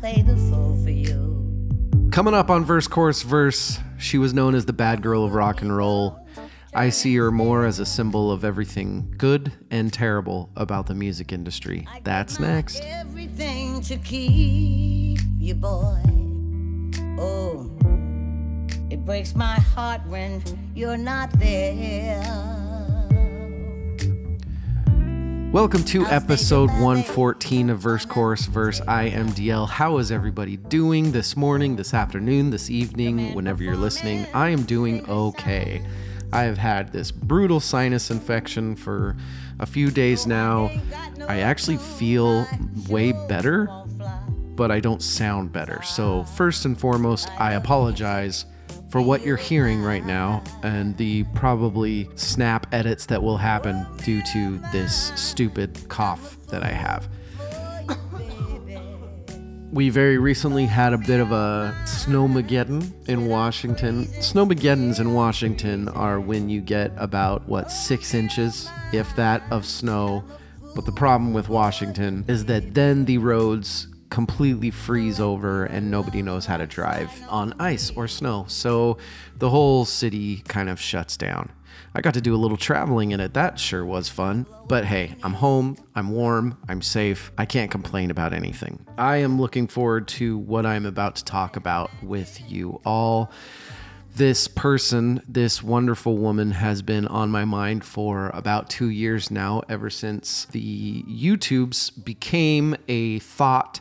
play the fool for you. Coming up on Verse Chorus Verse, she was known as the bad girl of rock and roll. I see her more as a symbol of everything good and terrible about the music industry. That's next. Everything to keep you, boy. Oh, it breaks my heart when you're not there. Welcome to episode 114 of Verse Chorus Verse. I am DL. How is everybody doing this morning, this afternoon, this evening, whenever you're listening? I am doing okay. I have had this brutal sinus infection for a few days now. I actually feel way better, but I don't sound better. So, first and foremost, I apologize for what you're hearing right now and the probably snap edits that will happen due to this stupid cough that I have. We very recently had a bit of a snowmageddon in Washington. Snowmageddons in Washington are when you get about, what, six inches, if that, of snow. But the problem with Washington is that then the roads completely freeze over and nobody knows how to drive on ice or snow. So the whole city kind of shuts down. I got to do a little traveling in it. That sure was fun. But hey, I'm home, I'm warm, I'm safe. I can't complain about anything. I am looking forward to what I'm about to talk about with you all. This person, this wonderful woman, has been on my mind for about two years now, ever since the YouTubes became a thought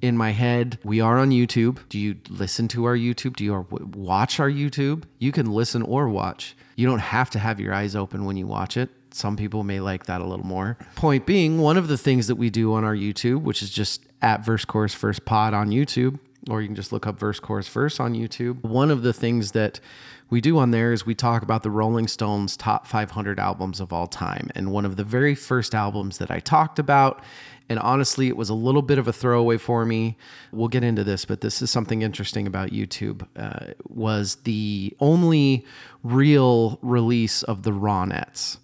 in my head. We are on YouTube. Do you listen to our YouTube? Do you watch our YouTube? You can listen or watch. You don't have to have your eyes open when you watch it. Some people may like that a little more. Point being, one of the things that we do on our YouTube, which is just at Verse Chorus Verse Pod on YouTube, or you can just look up Verse Chorus Verse on YouTube. One of the things that we do on there is we talk about the Rolling Stones top 500 albums of all time. And one of the very first albums that I talked about and honestly, it was a little bit of a throwaway for me. We'll get into this, but this is something interesting about YouTube. Uh, was the only real release of the Ronettes.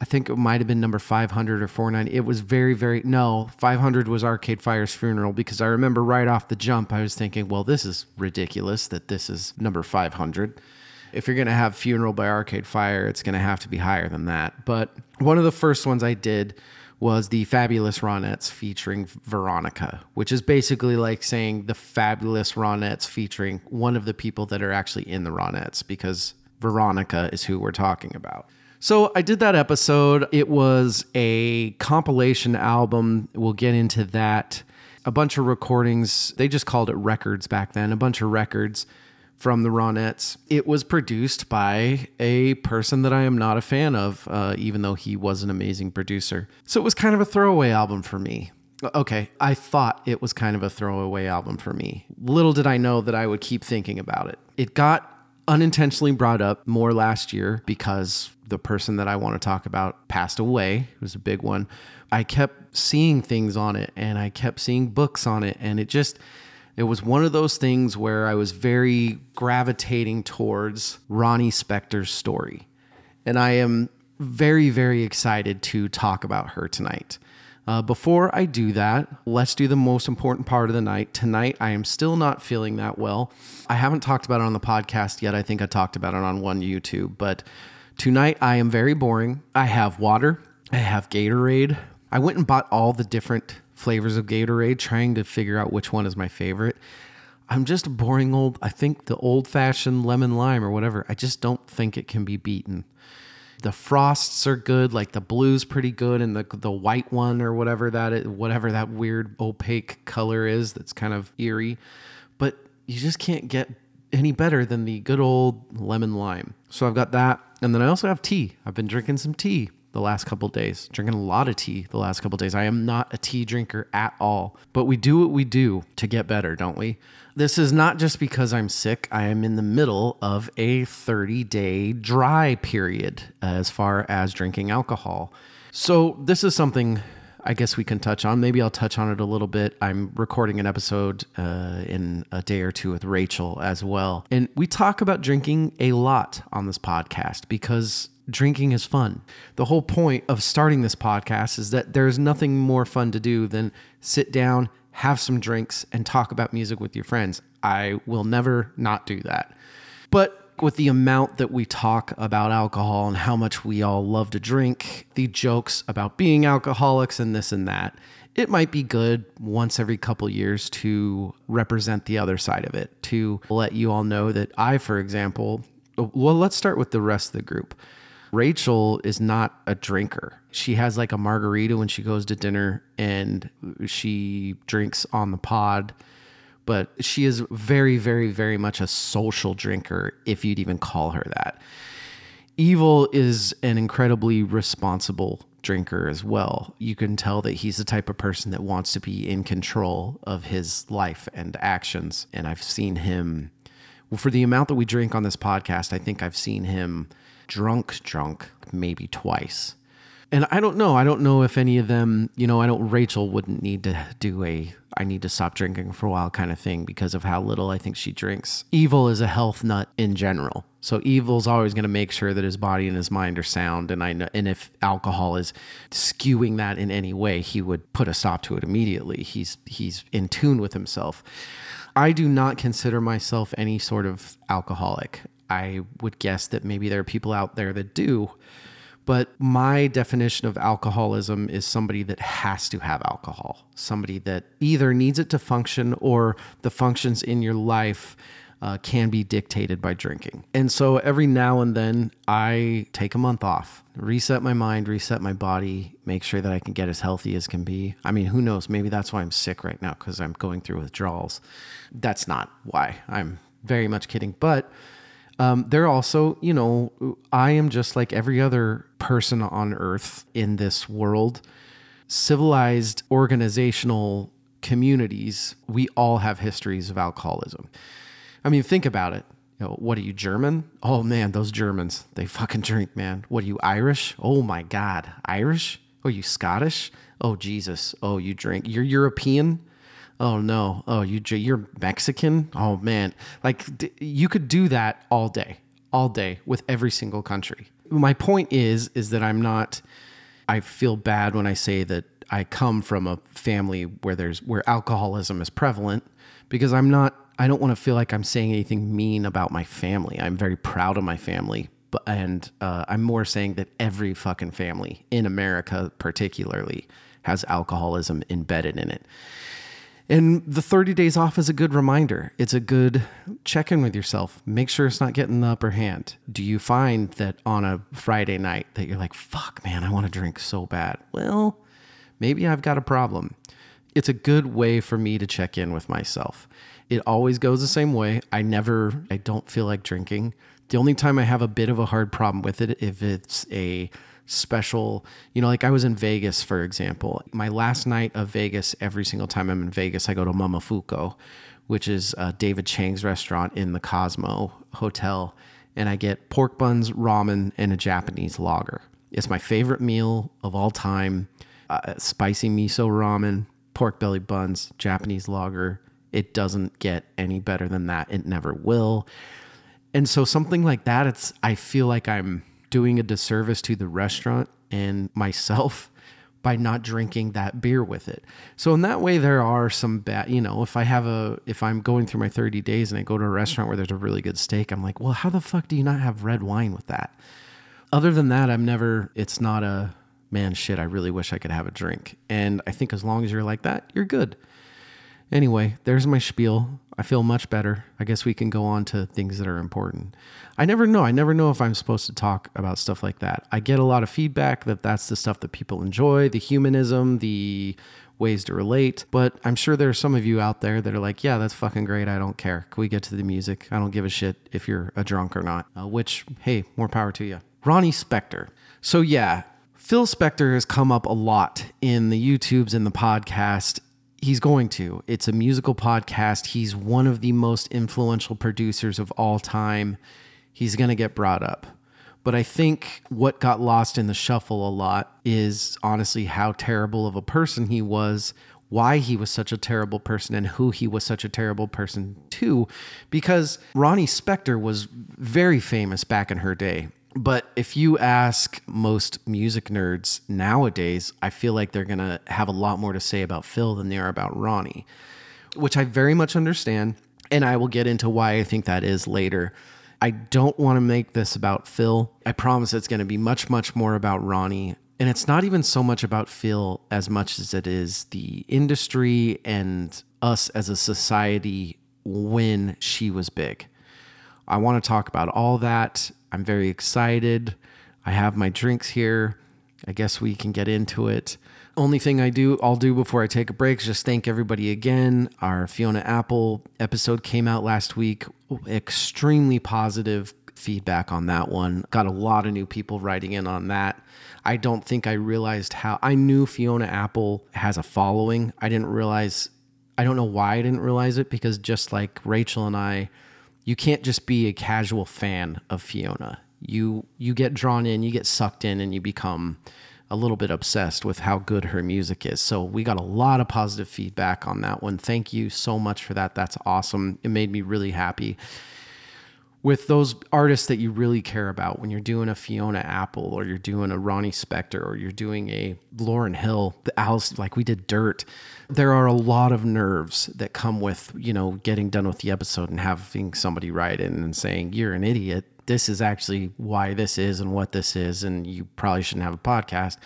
I think it might have been number 500 or 490. It was very, very, no, 500 was Arcade Fire's funeral because I remember right off the jump, I was thinking, well, this is ridiculous that this is number 500. If you're going to have Funeral by Arcade Fire, it's going to have to be higher than that. But one of the first ones I did was the Fabulous Ronettes featuring Veronica, which is basically like saying the Fabulous Ronettes featuring one of the people that are actually in the Ronettes because Veronica is who we're talking about. So I did that episode. It was a compilation album. We'll get into that. A bunch of recordings. They just called it records back then, a bunch of records from the Ronettes. It was produced by a person that I am not a fan of, uh, even though he was an amazing producer. So it was kind of a throwaway album for me. Okay, I thought it was kind of a throwaway album for me. Little did I know that I would keep thinking about it. It got unintentionally brought up more last year because the person that I want to talk about passed away. It was a big one. I kept seeing things on it and I kept seeing books on it, and it just it was one of those things where I was very gravitating towards Ronnie Spector's story. And I am very, very excited to talk about her tonight. Uh, before I do that, let's do the most important part of the night. Tonight, I am still not feeling that well. I haven't talked about it on the podcast yet. I think I talked about it on one YouTube, but tonight I am very boring. I have water, I have Gatorade. I went and bought all the different flavors of Gatorade, trying to figure out which one is my favorite. I'm just a boring old, I think the old fashioned lemon lime or whatever, I just don't think it can be beaten. The frosts are good, like the blue's pretty good, and the the white one or whatever that is, whatever that weird opaque color is that's kind of eerie. But you just can't get any better than the good old lemon lime. So I've got that, and then I also have tea. I've been drinking some tea the last couple days, drinking a lot of tea the last couple days. I am not a tea drinker at all, but we do what we do to get better, don't we? This is not just because I'm sick. I am in the middle of a 30 day dry period as far as drinking alcohol. So, this is something I guess we can touch on. Maybe I'll touch on it a little bit. I'm recording an episode uh, in a day or two with Rachel as well. And we talk about drinking a lot on this podcast because drinking is fun. The whole point of starting this podcast is that there's nothing more fun to do than sit down, have some drinks, and talk about music with your friends. I will never not do that. But with the amount that we talk about alcohol and how much we all love to drink, the jokes about being alcoholics and this and that, it might be good once every couple years to represent the other side of it, to let you all know that I, for example, well, let's start with the rest of the group. Rachel is not a drinker. She has like a margarita when she goes to dinner and she drinks on the pod but she is very, very, very much a social drinker, if you'd even call her that. Evil is an incredibly responsible drinker as well. You can tell that he's the type of person that wants to be in control of his life and actions. And I've seen him, well, for the amount that we drink on this podcast, I think I've seen him drunk, drunk maybe twice. And I don't know. I don't know if any of them, you know, I don't, Rachel wouldn't need to do a I need to stop drinking for a while kind of thing because of how little I think she drinks. Evil is a health nut in general. So evil's always going to make sure that his body and his mind are sound and I know and if alcohol is skewing that in any way, he would put a stop to it immediately. He's he's in tune with himself. I do not consider myself any sort of alcoholic. I would guess that maybe there are people out there that do. But my definition of alcoholism is somebody that has to have alcohol, somebody that either needs it to function or the functions in your life uh, can be dictated by drinking. And so every now and then I take a month off, reset my mind, reset my body, make sure that I can get as healthy as can be. I mean, who knows? Maybe that's why I'm sick right now because I'm going through withdrawals. That's not why. I'm very much kidding. But um, they're also, you know, I am just like every other person on earth in this world. Civilized organizational communities, we all have histories of alcoholism. I mean, think about it. You know, what are you, German? Oh man, those Germans, they fucking drink, man. What are you, Irish? Oh my God, Irish? Oh, you Scottish? Oh Jesus. Oh, you drink. You're European? Oh no, oh you you're Mexican. Oh man, like you could do that all day, all day with every single country. My point is, is that I'm not. I feel bad when I say that I come from a family where there's where alcoholism is prevalent because I'm not. I don't want to feel like I'm saying anything mean about my family. I'm very proud of my family, but and uh, I'm more saying that every fucking family in America, particularly, has alcoholism embedded in it. And the 30 days off is a good reminder. It's a good check in with yourself. Make sure it's not getting the upper hand. Do you find that on a Friday night that you're like, fuck, man, I want to drink so bad? Well, maybe I've got a problem. It's a good way for me to check in with myself. It always goes the same way. I never, I don't feel like drinking. The only time I have a bit of a hard problem with it if it's a special, you know, like I was in Vegas, for example. My last night of Vegas, every single time I'm in Vegas, I go to Mama Momofuku, which is uh, David Chang's restaurant in the Cosmo Hotel, and I get pork buns, ramen, and a Japanese lager. It's my favorite meal of all time. Uh, spicy miso ramen, pork belly buns, Japanese lager. It doesn't get any better than that. It never will. And so something like that, it's I feel like I'm doing a disservice to the restaurant and myself by not drinking that beer with it. So in that way there are some bad, you know, if I have a if I'm going through my 30 days and I go to a restaurant where there's a really good steak, I'm like, "Well, how the fuck do you not have red wine with that?" Other than that, I'm never it's not a man shit, I really wish I could have a drink. And I think as long as you're like that, you're good. Anyway, there's my spiel. I feel much better. I guess we can go on to things that are important. I never know. I never know if I'm supposed to talk about stuff like that. I get a lot of feedback that that's the stuff that people enjoy, the humanism, the ways to relate. But I'm sure there are some of you out there that are like, yeah, that's fucking great. I don't care. Can we get to the music? I don't give a shit if you're a drunk or not. Uh, which, hey, more power to you. Ronnie Spector. So, yeah, Phil Spector has come up a lot in the YouTubes and the podcast he's going to. It's a musical podcast. He's one of the most influential producers of all time. He's going to get brought up. But I think what got lost in the shuffle a lot is honestly how terrible of a person he was, why he was such a terrible person, and who he was such a terrible person to. Because Ronnie Spector was very famous back in her day. But if you ask most music nerds nowadays, I feel like they're going to have a lot more to say about Phil than they are about Ronnie, which I very much understand. And I will get into why I think that is later. I don't want to make this about Phil. I promise it's going to be much, much more about Ronnie. And it's not even so much about Phil as much as it is the industry and us as a society when she was big. I want to talk about all that. I'm very excited. I have my drinks here. I guess we can get into it. Only thing I do, I'll do before I take a break is just thank everybody again. Our Fiona Apple episode came out last week. Extremely positive feedback on that one. Got a lot of new people writing in on that. I don't think I realized how I knew Fiona Apple has a following. I didn't realize I don't know why I didn't realize it because just like Rachel and I, you can't just be a casual fan of Fiona. You you get drawn in, you get sucked in and you become a little bit obsessed with how good her music is. So we got a lot of positive feedback on that one. Thank you so much for that. That's awesome. It made me really happy. With those artists that you really care about, when you're doing a Fiona Apple or you're doing a Ronnie Spector or you're doing a Lauryn Hill, the Alice, like we did Dirt, there are a lot of nerves that come with, you know, getting done with the episode and having somebody write in and saying, You're an idiot this is actually why this is and what this is, and you probably shouldn't have a podcast.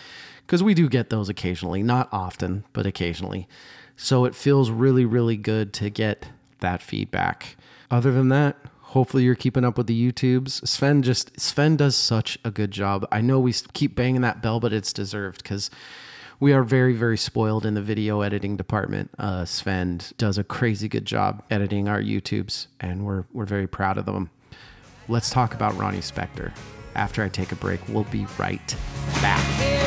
Because we do get those occasionally, not often, but occasionally. So it feels really, really good to get that feedback. Other than that, hopefully you're keeping up with the YouTubes. Sven just Sven does such a good job. I know we keep banging that bell, but it's deserved because we are very, very spoiled in the video editing department. Uh, Sven does a crazy good job editing our YouTubes, and we're we're very proud of them let's talk about Ronnie Spector. After I take a break, we'll be right back.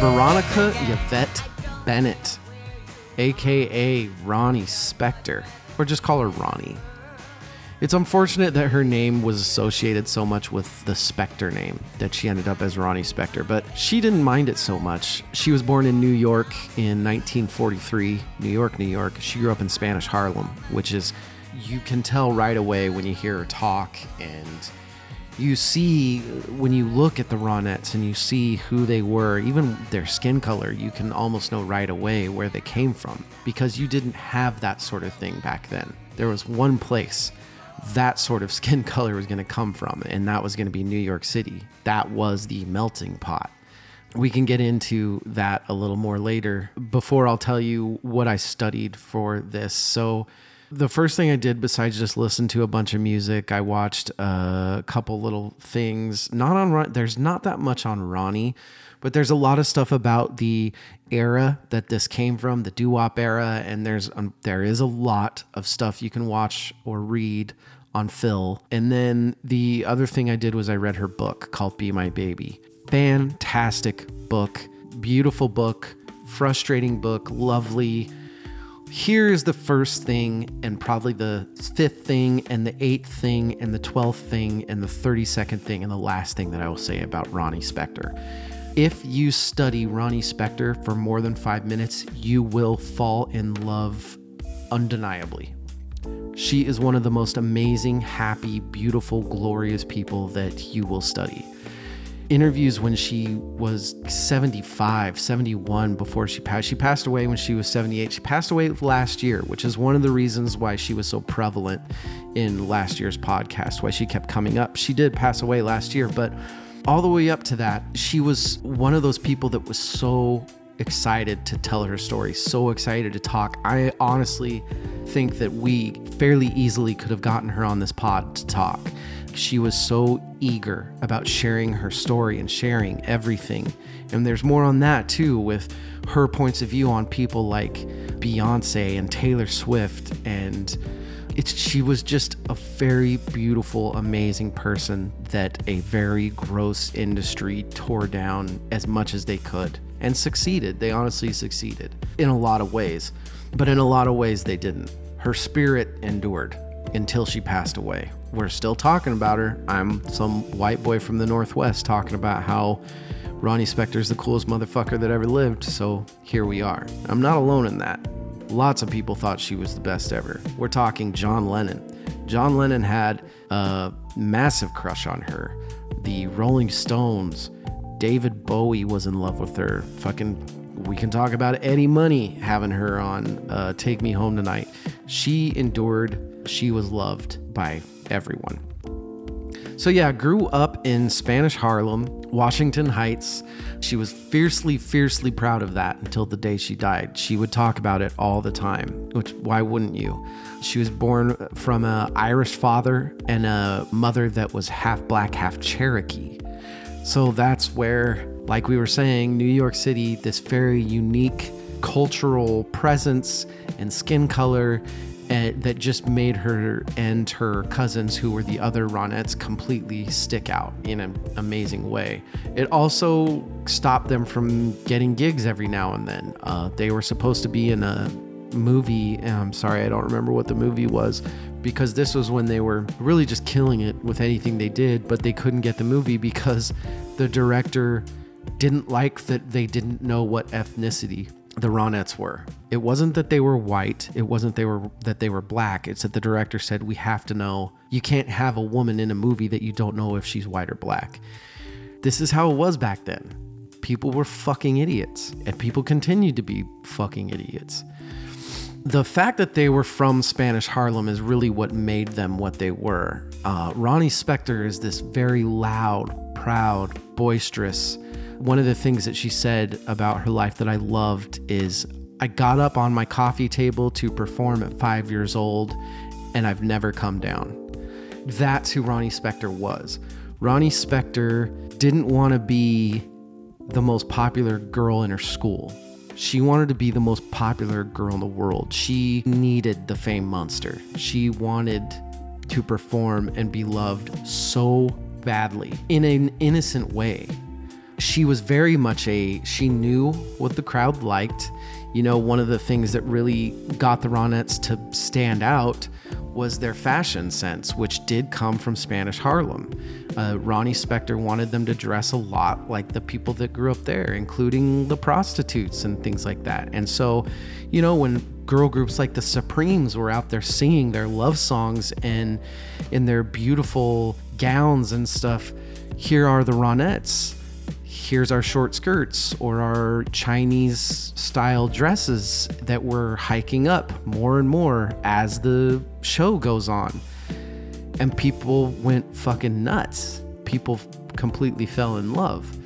Veronica Yvette Bennett, aka Ronnie Spector, or just call her Ronnie. It's unfortunate that her name was associated so much with the Spector name, that she ended up as Ronnie Spector, but she didn't mind it so much. She was born in New York in 1943, New York, New York. She grew up in Spanish Harlem, which is, you can tell right away when you hear her talk and you see when you look at the Ronettes and you see who they were, even their skin color, you can almost know right away where they came from because you didn't have that sort of thing back then. There was one place that sort of skin color was going to come from, and that was going to be New York City. That was the melting pot. We can get into that a little more later. Before I'll tell you what I studied for this. So, the first thing I did, besides just listen to a bunch of music, I watched a couple little things. Not on Ron, there's not that much on Ronnie, but there's a lot of stuff about the era that this came from, the doo wop era, and there's um, there is a lot of stuff you can watch or read on Phil. And then the other thing I did was I read her book called Be My Baby. Fantastic book, beautiful book, frustrating book, lovely. Here's the first thing, and probably the fifth thing, and the eighth thing, and the twelfth thing, and the 32nd thing, and the last thing that I will say about Ronnie Spector. If you study Ronnie Spector for more than five minutes, you will fall in love undeniably. She is one of the most amazing, happy, beautiful, glorious people that you will study. Interviews when she was 75, 71 before she passed. She passed away when she was 78. She passed away last year, which is one of the reasons why she was so prevalent in last year's podcast, why she kept coming up. She did pass away last year, but all the way up to that, she was one of those people that was so excited to tell her story, so excited to talk. I honestly think that we fairly easily could have gotten her on this pod to talk. She was so eager about sharing her story and sharing everything. And there's more on that too, with her points of view on people like Beyonce and Taylor Swift and It's she was just a very beautiful, amazing person that a very gross industry tore down as much as they could and succeeded. They honestly succeeded in a lot of ways, but in a lot of ways they didn't. Her spirit endured until she passed away. We're still talking about her. I'm some white boy from the Northwest talking about how Ronnie Spector's the coolest motherfucker that ever lived, so here we are. I'm not alone in that. Lots of people thought she was the best ever. We're talking John Lennon. John Lennon had a massive crush on her. The Rolling Stones, David Bowie was in love with her. Fucking, we can talk about Eddie Money having her on uh, Take Me Home Tonight. She endured, she was loved by everyone. So, yeah, grew up in Spanish Harlem, Washington Heights. She was fiercely, fiercely proud of that until the day she died. She would talk about it all the time, which, why wouldn't you? She was born from an Irish father and a mother that was half black, half Cherokee. So, that's where, like we were saying, New York City, this very unique cultural presence and skin color and that just made her and her cousins, who were the other Ronettes, completely stick out in an amazing way. It also stopped them from getting gigs every now and then. Uh, they were supposed to be in a movie. I'm sorry, I don't remember what the movie was because this was when they were really just killing it with anything they did, but they couldn't get the movie because the director didn't like that they didn't know what ethnicity the Ronettes were. It wasn't that they were white. It wasn't they were that they were black. It's that the director said we have to know. You can't have a woman in a movie that you don't know if she's white or black. This is how it was back then. People were fucking idiots, and people continued to be fucking idiots. The fact that they were from Spanish Harlem is really what made them what they were. Uh, Ronnie Spector is this very loud, proud, boisterous, one of the things that she said about her life that I loved is I got up on my coffee table to perform at five years old, and I've never come down. That's who Ronnie Spector was. Ronnie Spector didn't want to be the most popular girl in her school. She wanted to be the most popular girl in the world. She needed the fame monster. She wanted to perform and be loved so badly in an innocent way she was very much a she knew what the crowd liked. You know one of the things that really got the ronettes to stand out was their fashion sense which did come from spanish harlem. Uh, ronnie spector wanted them to dress a lot like the people that grew up there including the prostitutes and things like that. And so you know when girl groups like the supremes were out there singing their love songs and in their beautiful gowns and stuff here are the ronettes here's our short skirts or our Chinese style dresses that we're hiking up more and more as the show goes on. And people went fucking nuts. People completely fell in love.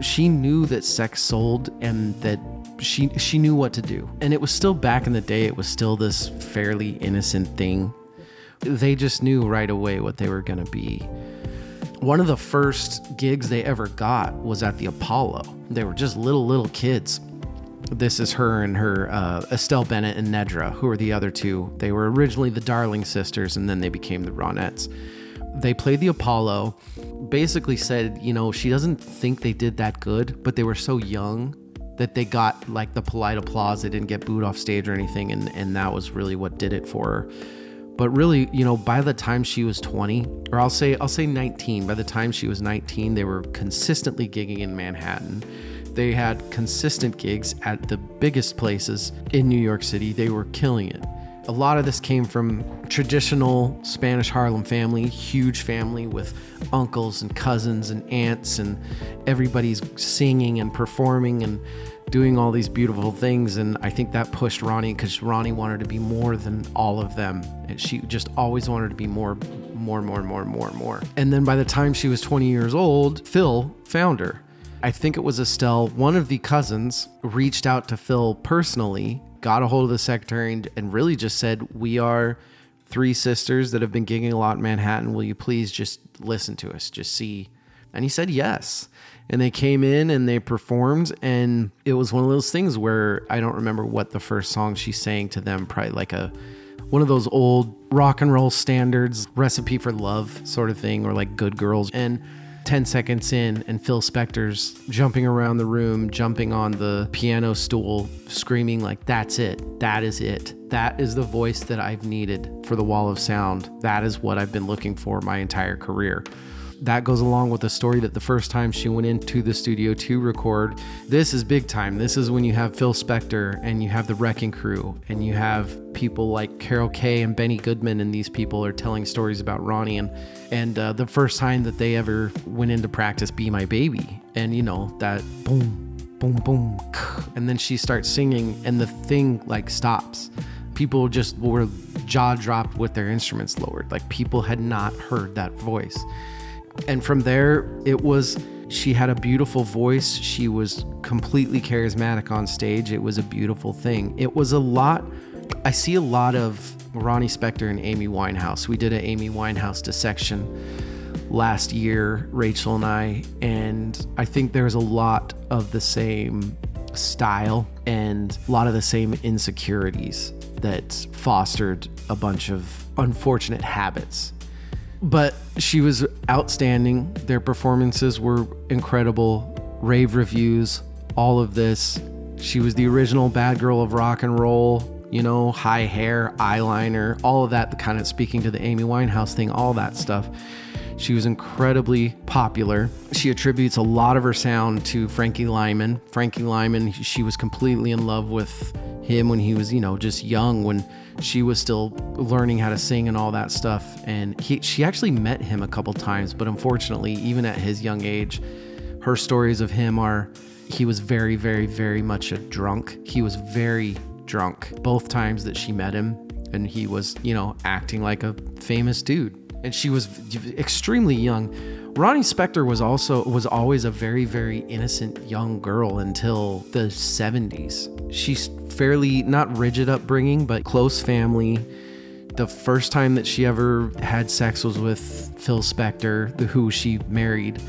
She knew that sex sold and that she she knew what to do. And it was still back in the day, it was still this fairly innocent thing. They just knew right away what they were going to be one of the first gigs they ever got was at the Apollo. They were just little, little kids. This is her and her, uh, Estelle Bennett and Nedra, who are the other two. They were originally the Darling sisters and then they became the Ronettes. They played the Apollo, basically said, you know, she doesn't think they did that good, but they were so young that they got like the polite applause. They didn't get booed off stage or anything. And, and that was really what did it for her but really you know by the time she was 20 or i'll say i'll say 19 by the time she was 19 they were consistently gigging in manhattan. They had consistent gigs at the biggest places in new york city. They were killing it a lot of this came from traditional spanish harlem family huge family with uncles and cousins and aunts and everybody's singing and performing and doing all these beautiful things. And I think that pushed Ronnie because Ronnie wanted to be more than all of them. And she just always wanted to be more, more, more, more, more, more. And then by the time she was 20 years old, Phil found her. I think it was Estelle, one of the cousins, reached out to Phil personally, got a hold of the secretary, and, and really just said, We are three sisters that have been gigging a lot in Manhattan. Will you please just listen to us? Just see And he said yes. And they came in and they performed. And it was one of those things where I don't remember what the first song she sang to them, probably like a one of those old rock and roll standards, recipe for love sort of thing, or like good girls. And 10 seconds in, and Phil Spector's jumping around the room, jumping on the piano stool, screaming, like, that's it. That is it. That is the voice that I've needed for the wall of sound. That is what I've been looking for my entire career that goes along with the story that the first time she went into the studio to record, this is big time. This is when you have Phil Spector and you have the Wrecking Crew and you have people like Carol Kaye and Benny Goodman, and these people are telling stories about Ronnie and and uh, the first time that they ever went into practice, "Be My Baby," and you know that boom, boom, boom, and then she starts singing, and the thing like stops people just were jaw dropped with their instruments lowered. Like people had not heard that voice. And from there, it was she had a beautiful voice. She was completely charismatic on stage. It was a beautiful thing. It was a lot. I see a lot of Ronnie Spector and Amy Winehouse. We did an Amy Winehouse dissection last year, Rachel and I, and I think there's a lot of the same style and a lot of the same insecurities that fostered a bunch of unfortunate habits but she was outstanding. Their performances were incredible. Rave reviews, all of this. She was the original bad girl of rock and roll, you know, high hair, eyeliner, all of that, the kind of speaking to the Amy Winehouse thing, all that stuff. She was incredibly popular. She attributes a lot of her sound to Frankie Lymon. Frankie Lymon, she was completely in love with him when he was, you know, just young, when she was still learning how to sing and all that stuff. And he, she actually met him a couple times, but unfortunately, even at his young age, her stories of him are he was very, very, very much a drunk. He was very drunk both times that she met him. And he was, you know, acting like a famous dude and she was extremely young. Ronnie Spector was also was always a very very innocent young girl until the 70s. She's fairly not rigid upbringing, but close family. The first time that she ever had sex was with Phil Spector, who she married.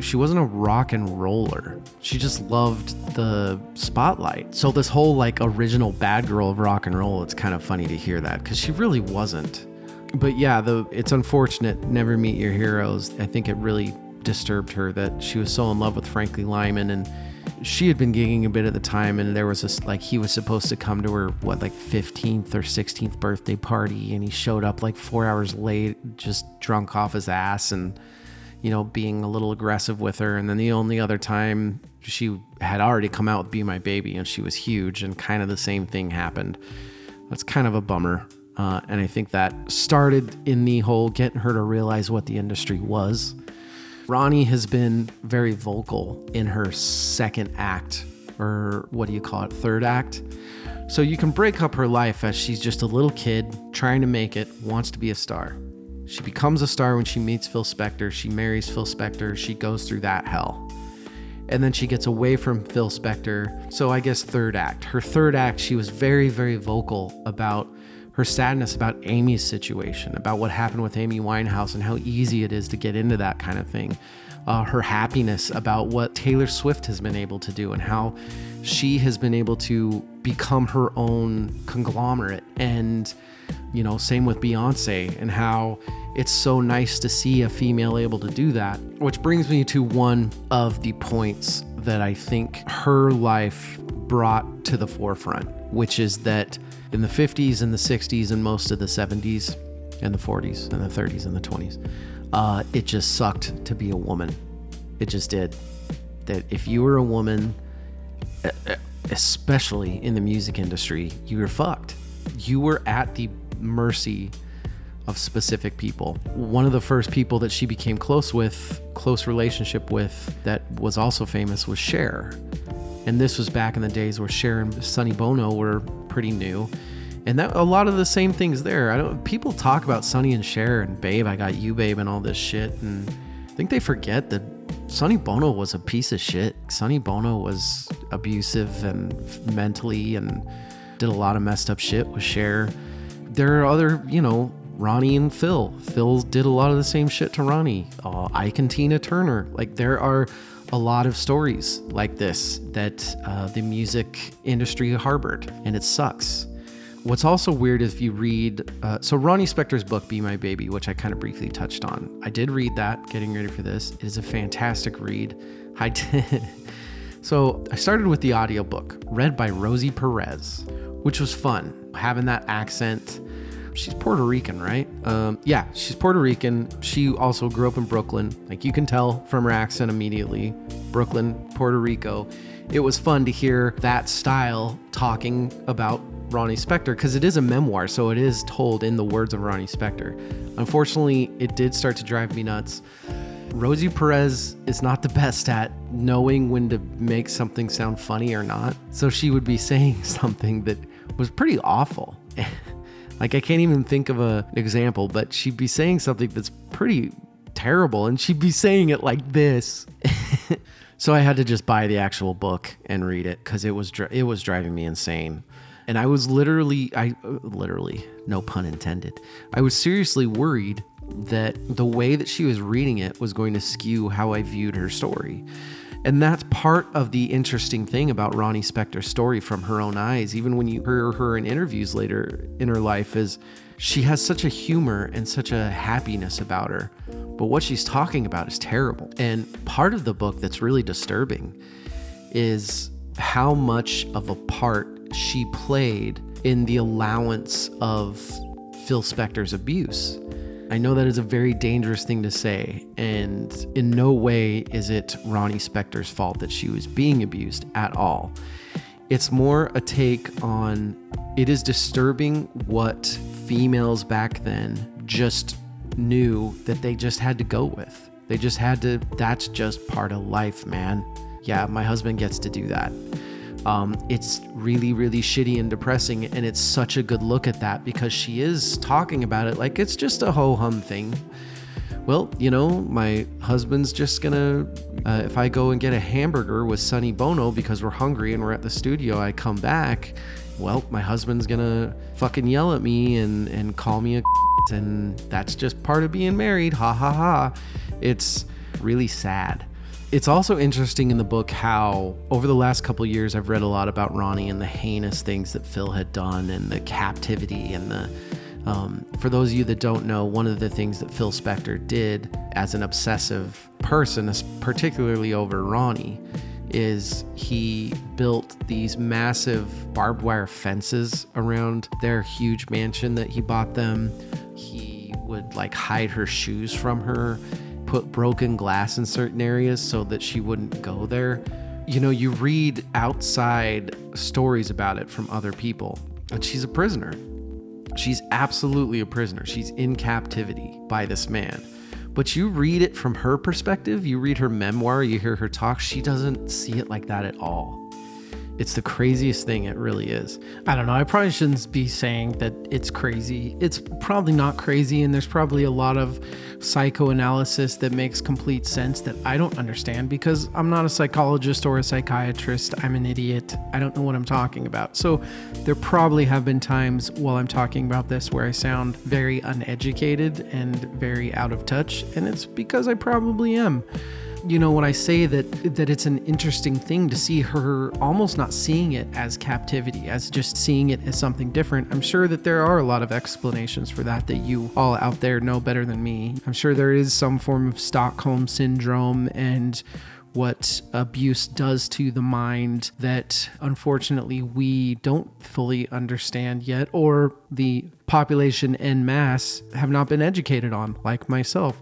She wasn't a rock and roller. She just loved the spotlight. So this whole like original bad girl of rock and roll, it's kind of funny to hear that because she really wasn't but yeah, the it's unfortunate. Never meet your heroes. I think it really disturbed her that she was so in love with Frankie Lymon and she had been gigging a bit at the time and there was this like he was supposed to come to her what like 15th or 16th birthday party and he showed up like four hours late just drunk off his ass and you know being a little aggressive with her and then the only other time she had already come out with be my baby and she was huge and kind of the same thing happened that's kind of a bummer uh, and I think that started in the whole getting her to realize what the industry was. Ronnie has been very vocal in her second act, or what do you call it, third act. So you can break up her life as she's just a little kid trying to make it, wants to be a star. She becomes a star when she meets Phil Spector. She marries Phil Spector. She goes through that hell. And then she gets away from Phil Spector. So I guess third act. Her third act, she was very, very vocal about her sadness about Amy's situation, about what happened with Amy Winehouse and how easy it is to get into that kind of thing. Uh, her happiness about what Taylor Swift has been able to do and how she has been able to become her own conglomerate. And, you know, same with Beyonce and how it's so nice to see a female able to do that. Which brings me to one of the points that I think her life brought to the forefront, which is that in the 50s and the 60s and most of the 70s and the 40s and the 30s and the 20s. Uh, it just sucked to be a woman. It just did. That if you were a woman, especially in the music industry, you were fucked. You were at the mercy of specific people. One of the first people that she became close with, close relationship with, that was also famous was Cher. And this was back in the days where Cher and Sonny Bono were pretty new. And that a lot of the same things there. I don't people talk about Sonny and Cher and Babe, I got you, babe, and all this shit. And I think they forget that Sonny Bono was a piece of shit. Sonny Bono was abusive and mentally and did a lot of messed up shit with Cher. There are other, you know, Ronnie and Phil. Phil did a lot of the same shit to Ronnie. Uh, Ike and Tina Turner. Like there are a lot of stories like this that uh, the music industry harbored, and it sucks. What's also weird is if you read, uh, so Ronnie Spector's book, Be My Baby, which I kind of briefly touched on. I did read that getting ready for this. It is a fantastic read. I did. So I started with the audiobook, read by Rosie Perez, which was fun. Having that accent. She's Puerto Rican, right? Um, yeah, she's Puerto Rican. She also grew up in Brooklyn. Like you can tell from her accent immediately. Brooklyn, Puerto Rico. It was fun to hear that style talking about Ronnie Spector because it is a memoir, so it is told in the words of Ronnie Spector. Unfortunately, it did start to drive me nuts. Rosie Perez is not the best at knowing when to make something sound funny or not. So she would be saying something that was pretty awful. like I can't even think of an example, but she'd be saying something that's pretty terrible and she'd be saying it like this. so I had to just buy the actual book and read it cuz it was it was driving me insane. And I was literally I literally no pun intended. I was seriously worried that the way that she was reading it was going to skew how I viewed her story. And that's part of the interesting thing about Ronnie Spector's story from her own eyes, even when you hear her in interviews later in her life, is she has such a humor and such a happiness about her. But what she's talking about is terrible. And part of the book that's really disturbing is how much of a part she played in the allowance of Phil Spector's abuse. I know that is a very dangerous thing to say, and in no way is it Ronnie Spector's fault that she was being abused at all. It's more a take on it is disturbing what females back then just knew that they just had to go with. They just had to, that's just part of life, man. Yeah, my husband gets to do that. Um, it's really, really shitty and depressing. And it's such a good look at that because she is talking about it like it's just a ho hum thing. Well, you know, my husband's just gonna, uh, if I go and get a hamburger with Sonny Bono because we're hungry and we're at the studio, I come back. Well, my husband's gonna fucking yell at me and, and call me a and that's just part of being married. Ha ha ha. It's really sad it's also interesting in the book how over the last couple years I've read a lot about Ronnie and the heinous things that Phil had done and the captivity and the um, for those of you that don't know, one of the things that Phil Spector did as an obsessive person, particularly over Ronnie, is he built these massive barbed wire fences around their huge mansion that he bought them. He would like hide her shoes from her put broken glass in certain areas so that she wouldn't go there. You know, you read outside stories about it from other people, and she's a prisoner. She's absolutely a prisoner. She's in captivity by this man. But you read it from her perspective, you read her memoir, you hear her talk, she doesn't see it like that at all. It's the craziest thing. It really is. I don't know. I probably shouldn't be saying that it's crazy. It's probably not crazy, and there's probably a lot of psychoanalysis that makes complete sense that I don't understand because I'm not a psychologist or a psychiatrist. I'm an idiot. I don't know what I'm talking about. So there probably have been times while I'm talking about this where I sound very uneducated and very out of touch, and it's because I probably am you know when i say that that it's an interesting thing to see her almost not seeing it as captivity as just seeing it as something different i'm sure that there are a lot of explanations for that that you all out there know better than me i'm sure there is some form of stockholm syndrome and what abuse does to the mind that unfortunately we don't fully understand yet, or the population en masse have not been educated on, like myself.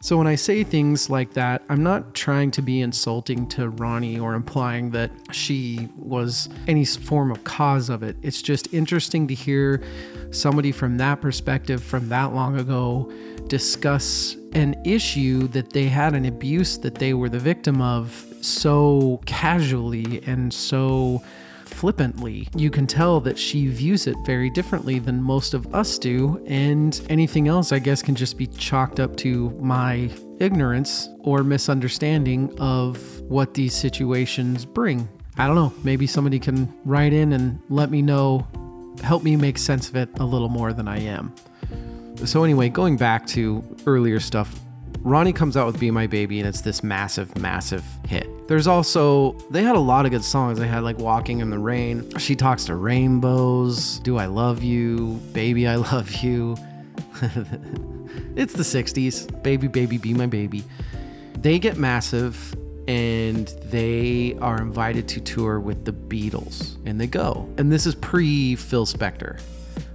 So when I say things like that, I'm not trying to be insulting to Ronnie or implying that she was any form of cause of it. It's just interesting to hear somebody from that perspective from that long ago discuss an issue that they had an abuse that they were the victim of so casually and so flippantly. You can tell that she views it very differently than most of us do, and anything else, I guess, can just be chalked up to my ignorance or misunderstanding of what these situations bring. I don't know, maybe somebody can write in and let me know, help me make sense of it a little more than I am. So, anyway, going back to earlier stuff, Ronnie comes out with Be My Baby, and it's this massive, massive hit. There's also, they had a lot of good songs. They had like Walking in the Rain, She Talks to Rainbows, Do I Love You, Baby, I Love You. it's the 60s. Baby, baby, be my baby. They get massive and they are invited to tour with the Beatles and they go. And this is pre Phil Spector.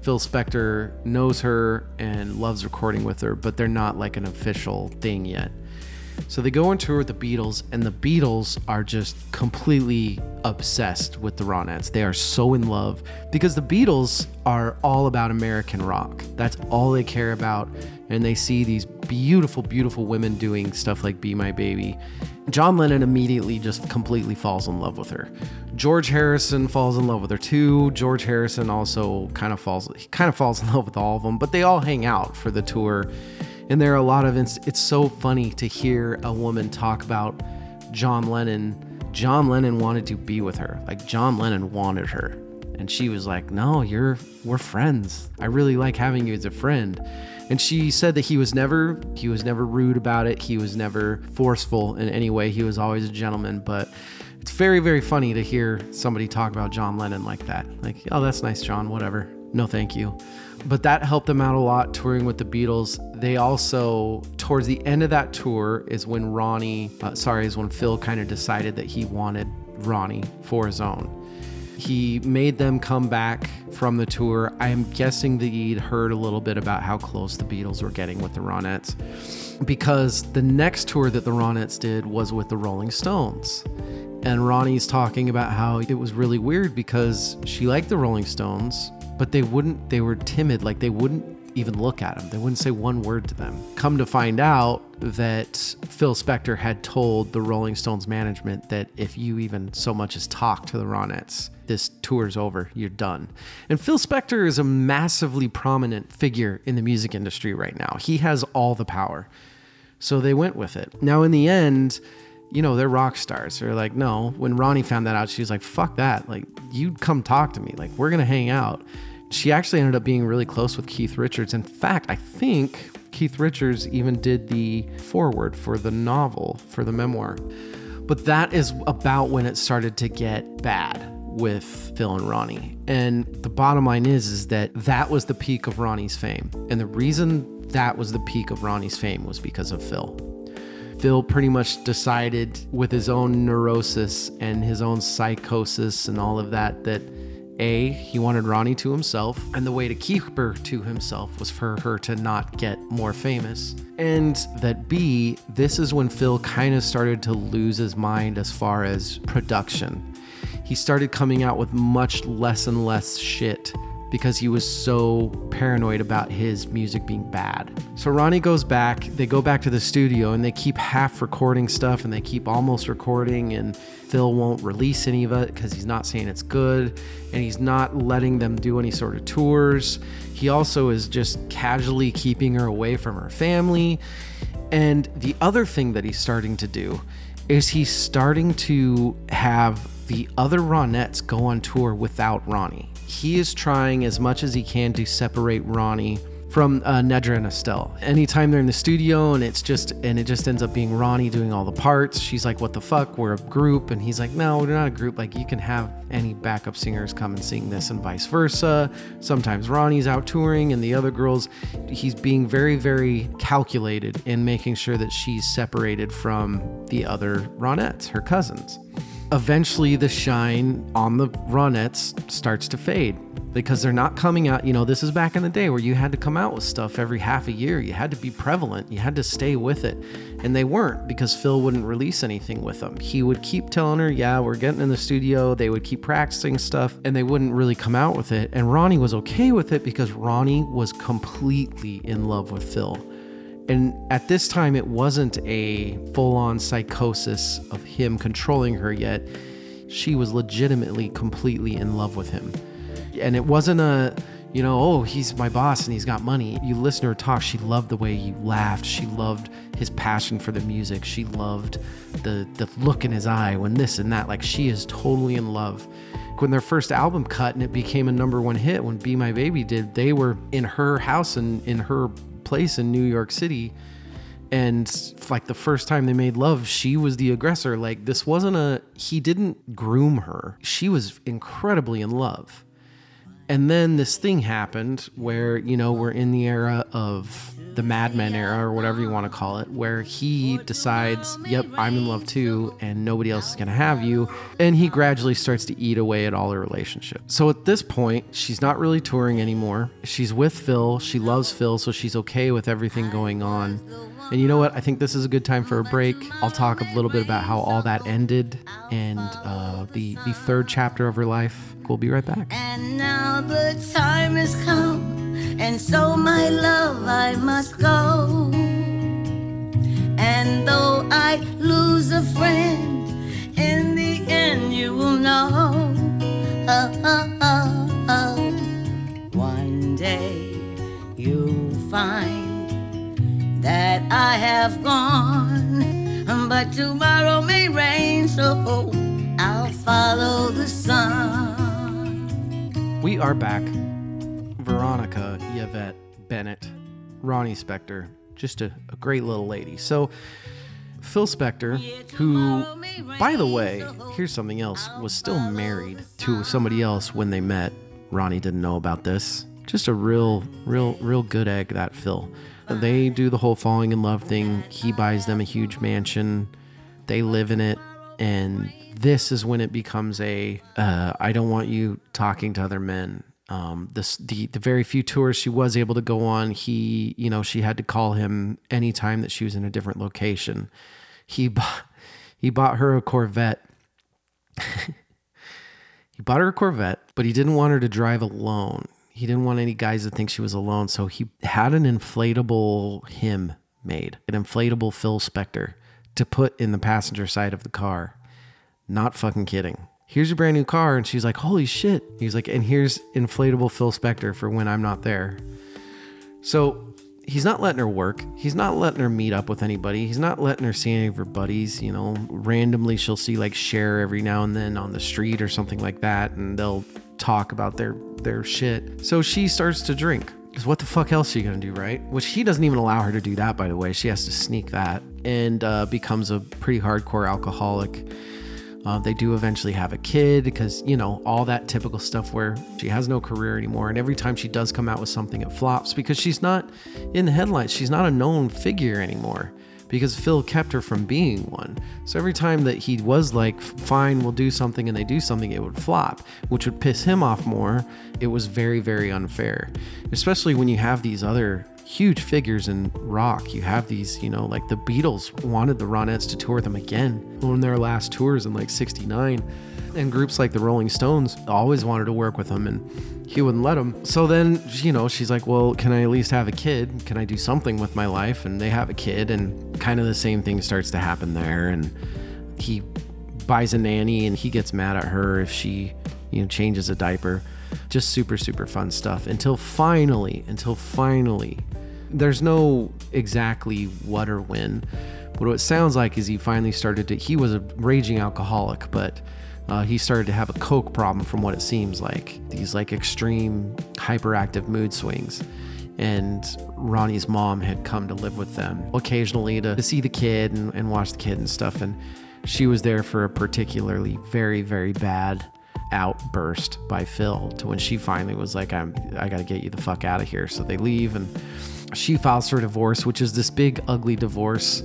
Phil Spector knows her and loves recording with her, but they're not like an official thing yet. So they go on tour with the Beatles, and the Beatles are just completely obsessed with the Ronettes. They are so in love because the Beatles are all about American rock. That's all they care about. And they see these beautiful, beautiful women doing stuff like Be My Baby. John Lennon immediately just completely falls in love with her. George Harrison falls in love with her too. George Harrison also kind of falls he kind of falls in love with all of them, but they all hang out for the tour and there are a lot of it's, it's so funny to hear a woman talk about John Lennon. John Lennon wanted to be with her. Like John Lennon wanted her. And she was like, "No, you're we're friends. I really like having you as a friend." And she said that he was never he was never rude about it. He was never forceful in any way. He was always a gentleman, but it's very very funny to hear somebody talk about John Lennon like that. Like, "Oh, that's nice, John. Whatever." No, thank you but that helped them out a lot touring with the Beatles. They also, towards the end of that tour, is when Ronnie, uh, sorry, is when Phil kind of decided that he wanted Ronnie for his own. He made them come back from the tour. I am guessing that he'd heard a little bit about how close the Beatles were getting with the Ronettes because the next tour that the Ronettes did was with the Rolling Stones. And Ronnie's talking about how it was really weird because she liked the Rolling Stones, but they wouldn't they were timid like they wouldn't even look at them they wouldn't say one word to them come to find out that phil spector had told the rolling stones management that if you even so much as talk to the ronettes this tour's over you're done and phil spector is a massively prominent figure in the music industry right now he has all the power so they went with it now in the end you know, they're rock stars. They're like, no. When Ronnie found that out, she was like, fuck that. Like, you come talk to me. Like, we're going to hang out. She actually ended up being really close with Keith Richards. In fact, I think Keith Richards even did the foreword for the novel, for the memoir. But that is about when it started to get bad with Phil and Ronnie. And the bottom line is is that that was the peak of Ronnie's fame. And the reason that was the peak of Ronnie's fame was because of Phil. Phil pretty much decided with his own neurosis and his own psychosis and all of that that a, he wanted Ronnie to himself, and the way to keep her to himself was for her to not get more famous. And that B, this is when Phil kind of started to lose his mind as far as production. He started coming out with much less and less shit because he was so paranoid about his music being bad. So Ronnie goes back, they go back to the studio and they keep half recording stuff and they keep almost recording and Phil won't release any of it because he's not saying it's good and he's not letting them do any sort of tours. He also is just casually keeping her away from her family. And the other thing that he's starting to do is he's starting to have the other Ronettes go on tour without Ronnie he is trying as much as he can to separate Ronnie from uh, Nedra and Estelle. Anytime they're in the studio and it's just and it just ends up being Ronnie doing all the parts. She's like, "What the fuck? We're a group," and he's like, "No, we're not a group. Like you can have any backup singers come and sing this, and vice versa." Sometimes Ronnie's out touring, and the other girls, he's being very, very calculated in making sure that she's separated from the other Ronettes, her cousins eventually the shine on the Ronettes starts to fade because they're not coming out. You know, this is back in the day where you had to come out with stuff every half a year. You had to be prevalent. You had to stay with it. And they weren't because Phil wouldn't release anything with them. He would keep telling her, yeah, we're getting in the studio. They would keep practicing stuff and they wouldn't really come out with it. And Ronnie was okay with it because Ronnie was completely in love with Phil. And at this time, it wasn't a full on psychosis of him controlling her yet. She was legitimately completely in love with him. And it wasn't a, you know, oh, he's my boss and he's got money. You listen to her talk, she loved the way he laughed. She loved his passion for the music. She loved the the look in his eye when this and that. Like she is totally in love. When their first album cut and it became a number one hit, when Be My Baby did, they were in her house and in her place in New York City. And like the first time they made love, she was the aggressor. Like this wasn't a, he didn't groom her. She was incredibly in love and then this thing happened where, you know, we're in the era of the Mad Men era or whatever you want to call it, where he decides, yep, I'm in love too, and nobody else is going to have you. And he gradually starts to eat away at all her relationships. So at this point, she's not really touring anymore. She's with Phil. She loves Phil, so she's okay with everything going on. And you know what? I think this is a good time for a break. I'll talk a little bit about how all that ended and uh, the, the third chapter of her life We'll be right back. And now the time has come, and so my love, I must go. And though I lose a friend, in the end you will know. Oh, oh, oh. One day you'll find that I have gone, but tomorrow may rain, so I'll follow the sun. We are back. Veronica Yvette Bennett, Ronnie Spector, just a, a great little lady. So, Phil Spector, who, by the way, here's something else, was still married to somebody else when they met. Ronnie didn't know about this. Just a real, real, real good egg, that Phil. They do the whole falling in love thing. He buys them a huge mansion. They live in it. And this is when it becomes a uh, I don't want you talking to other men. Um, this the the very few tours she was able to go on, he you know she had to call him anytime that she was in a different location. He bought he bought her a Corvette. he bought her a Corvette, but he didn't want her to drive alone. He didn't want any guys to think she was alone, so he had an inflatable him made, an inflatable Phil Spector to put in the passenger side of the car. Not fucking kidding. Here's your brand new car. And she's like, holy shit. He's like, and here's inflatable Phil Spector for when I'm not there. So he's not letting her work. He's not letting her meet up with anybody. He's not letting her see any of her buddies. You know, randomly she'll see like Cher every now and then on the street or something like that. And they'll talk about their, their shit. So she starts to drink. Because what the fuck else are you gonna do, right? Which he doesn't even allow her to do that, by the way. She has to sneak that and uh, becomes a pretty hardcore alcoholic uh, they do eventually have a kid because, you know, all that typical stuff where she has no career anymore. And every time she does come out with something, it flops because she's not in the headlines. She's not a known figure anymore because Phil kept her from being one. So every time that he was like, fine, we'll do something, and they do something, it would flop, which would piss him off more. It was very, very unfair, especially when you have these other huge figures in rock. You have these, you know, like the Beatles wanted the Ronettes to tour them again on their last tours in like 69. And groups like the Rolling Stones always wanted to work with him and he wouldn't let them. So then, you know, she's like, well, can I at least have a kid? Can I do something with my life? And they have a kid and kind of the same thing starts to happen there. And he buys a nanny and he gets mad at her if she, you know, changes a diaper. Just super, super fun stuff until finally, until finally, there's no exactly what or when, but what it sounds like is he finally started to. He was a raging alcoholic, but uh, he started to have a coke problem from what it seems like. These like extreme hyperactive mood swings. And Ronnie's mom had come to live with them occasionally to, to see the kid and, and watch the kid and stuff. And she was there for a particularly very, very bad outburst by Phil to when she finally was like, I'm I gotta get you the fuck out of here. So they leave and she files for divorce, which is this big, ugly divorce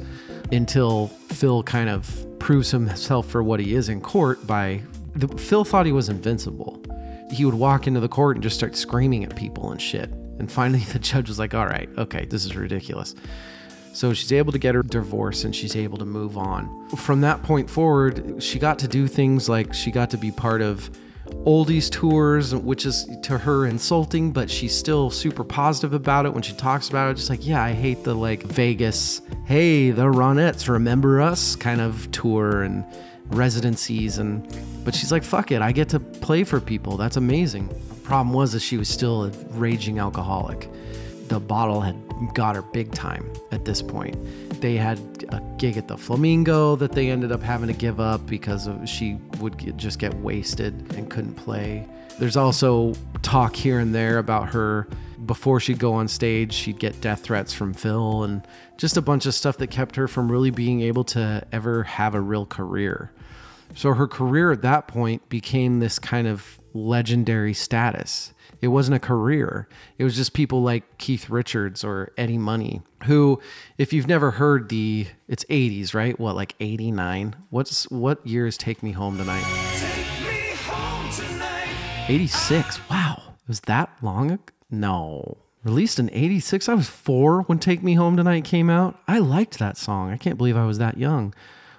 until Phil kind of proves himself for what he is in court by the, Phil thought he was invincible. He would walk into the court and just start screaming at people and shit. And finally, the judge was like, all right, okay, this is ridiculous. So she's able to get her divorce and she's able to move on. From that point forward, she got to do things like she got to be part of oldies tours, which is to her insulting, but she's still super positive about it when she talks about it. Just like, yeah, I hate the like Vegas, hey, the Ronettes, remember us kind of tour and residencies. And, but she's like, fuck it, I get to play for people. That's amazing. Problem was that she was still a raging alcoholic. The bottle had got her big time at this point. They had a gig at the Flamingo that they ended up having to give up because of, she would get, just get wasted and couldn't play. There's also talk here and there about her before she'd go on stage, she'd get death threats from Phil and just a bunch of stuff that kept her from really being able to ever have a real career. So her career at that point became this kind of legendary status. It wasn't a career. It was just people like Keith Richards or Eddie Money, who, if you've never heard the, it's 80s, right? What, like 89? What's what years Take Me Home Tonight? 86. Wow. it Was that long ago? No. Released in 86. I was four when Take Me Home Tonight came out. I liked that song. I can't believe I was that young.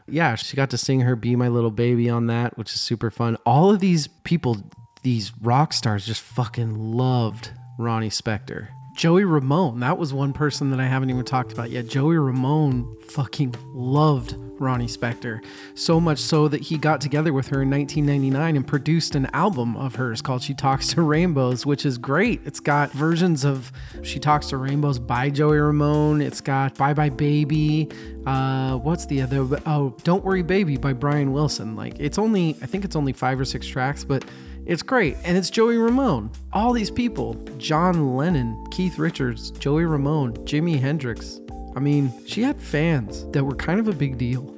Yeah, she got to sing her Be My Little Baby on that, which is super fun. All of these people these rock stars just fucking loved Ronnie Spector. Joey Ramone, that was one person that I haven't even talked about yet. Joey Ramone fucking loved Ronnie Spector. So much so that he got together with her in 1999 and produced an album of hers called She Talks to Rainbows, which is great. It's got versions of She Talks to Rainbows by Joey Ramone. It's got Bye Bye Baby. Uh, what's the other? Oh, Don't Worry Baby by Brian Wilson. Like, it's only, I think it's only five or six tracks, but it's great. And it's Joey Ramone. All these people John Lennon, Keith Richards, Joey Ramone, Jimi Hendrix. I mean, she had fans that were kind of a big deal.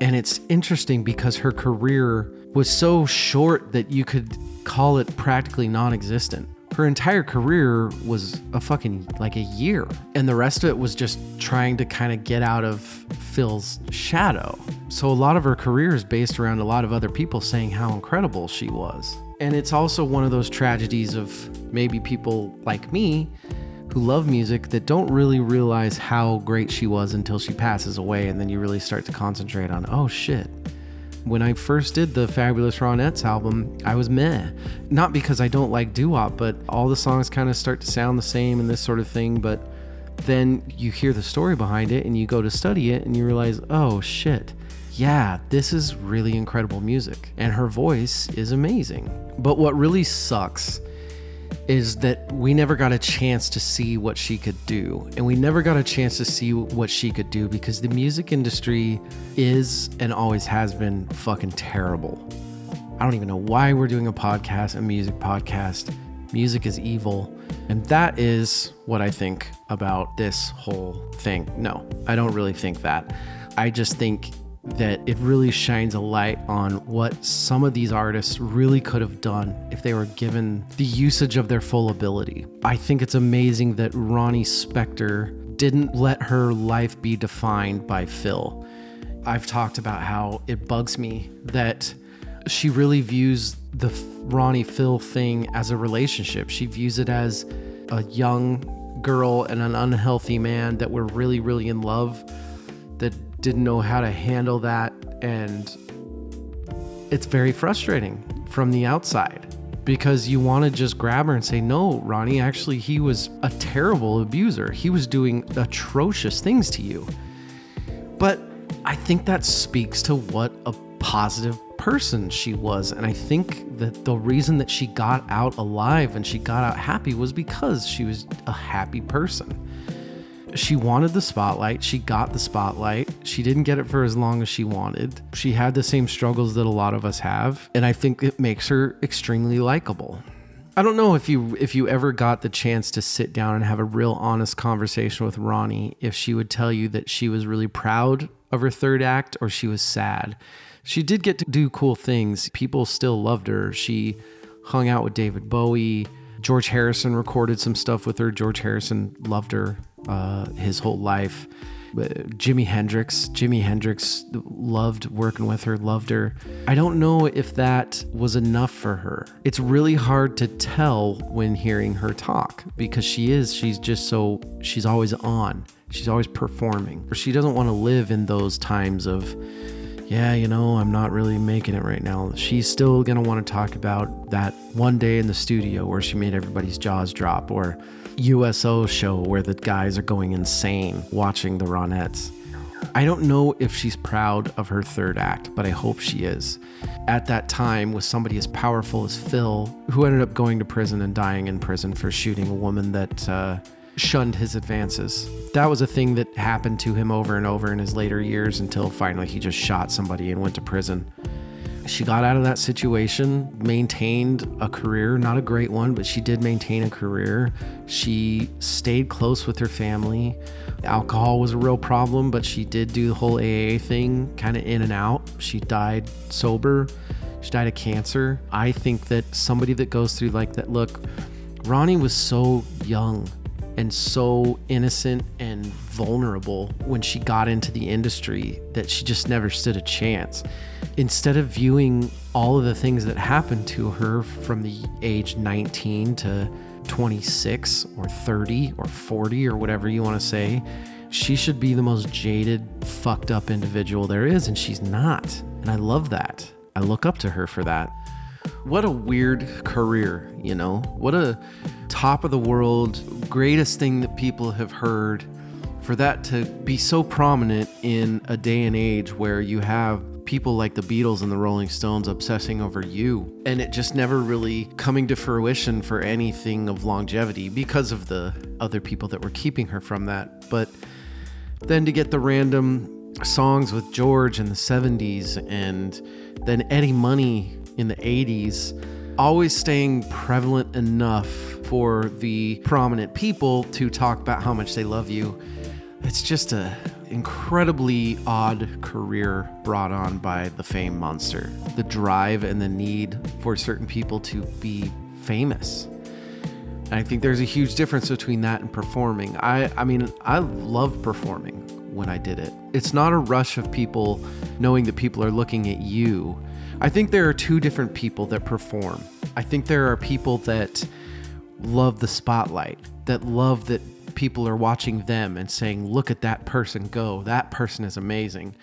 And it's interesting because her career was so short that you could call it practically non existent. Her entire career was a fucking like a year. And the rest of it was just trying to kind of get out of Phil's shadow. So a lot of her career is based around a lot of other people saying how incredible she was. And it's also one of those tragedies of maybe people like me who love music that don't really realize how great she was until she passes away. And then you really start to concentrate on, oh shit. When I first did the Fabulous Ronettes album, I was meh. Not because I don't like doo wop, but all the songs kind of start to sound the same and this sort of thing. But then you hear the story behind it and you go to study it and you realize, oh shit yeah, this is really incredible music. And her voice is amazing. But what really sucks is that we never got a chance to see what she could do. And we never got a chance to see what she could do because the music industry is and always has been fucking terrible. I don't even know why we're doing a podcast, a music podcast. Music is evil. And that is what I think about this whole thing. No, I don't really think that. I just think that it really shines a light on what some of these artists really could have done if they were given the usage of their full ability. I think it's amazing that Ronnie Spector didn't let her life be defined by Phil. I've talked about how it bugs me that she really views the Ronnie Phil thing as a relationship. She views it as a young girl and an unhealthy man that were really, really in love didn't know how to handle that. And it's very frustrating from the outside because you want to just grab her and say, No, Ronnie, actually, he was a terrible abuser. He was doing atrocious things to you. But I think that speaks to what a positive person she was. And I think that the reason that she got out alive and she got out happy was because she was a happy person she wanted the spotlight. She got the spotlight. She didn't get it for as long as she wanted. She had the same struggles that a lot of us have, and I think it makes her extremely likable. I don't know if you if you ever got the chance to sit down and have a real honest conversation with Ronnie if she would tell you that she was really proud of her third act or she was sad. She did get to do cool things. People still loved her. She hung out with David Bowie. George Harrison recorded some stuff with her. George Harrison loved her uh, his whole life. Jimi Hendrix, Jimi Hendrix loved working with her, loved her. I don't know if that was enough for her. It's really hard to tell when hearing her talk because she is, she's just so, she's always on. She's always performing. She doesn't want to live in those times of, yeah, you know, I'm not really making it right now. She's still going to want to talk about that one day in the studio where she made everybody's jaws drop or USO show where the guys are going insane watching the Ronettes. I don't know if she's proud of her third act, but I hope she is. At that time, with somebody as powerful as Phil, who ended up going to prison and dying in prison for shooting a woman that uh, shunned his advances. That was a thing that happened to him over and over in his later years until finally he just shot somebody and went to prison. She got out of that situation, maintained a career, not a great one, but she did maintain a career. She stayed close with her family. Alcohol was a real problem, but she did do the whole AA thing kind of in and out. She died sober. She died of cancer. I think that somebody that goes through like that, look, Ronnie was so young and so innocent and vulnerable when she got into the industry that she just never stood a chance. Instead of viewing all of the things that happened to her from the age 19 to 26 or 30 or 40 or whatever you want to say, she should be the most jaded, fucked up individual there is, and she's not. And I love that. I look up to her for that. What a weird career, you know? What a top of the world, greatest thing that people have heard. For that to be so prominent in a day and age where you have people like the Beatles and the Rolling Stones obsessing over you, and it just never really coming to fruition for anything of longevity because of the other people that were keeping her from that. But then to get the random songs with George in the 70s and then Eddie Money in the 80s, always staying prevalent enough for the prominent people to talk about how much they love you. It's just a incredibly odd career brought on by the fame monster. The drive and the need for certain people to be famous. And I think there's a huge difference between that and performing. I I mean, I love performing when I did it. It's not a rush of people knowing that people are looking at you. I think there are two different people that perform. I think there are people that love the spotlight, that love that people are watching them and saying, look at that person go. That person is amazing.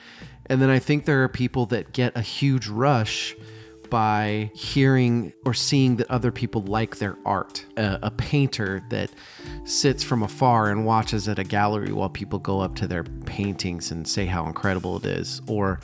And then I think there are people that get a huge rush by hearing or seeing that other people like their art. A, a, painter that sits from afar and watches at a gallery while people go up to their paintings and say how incredible it is. Or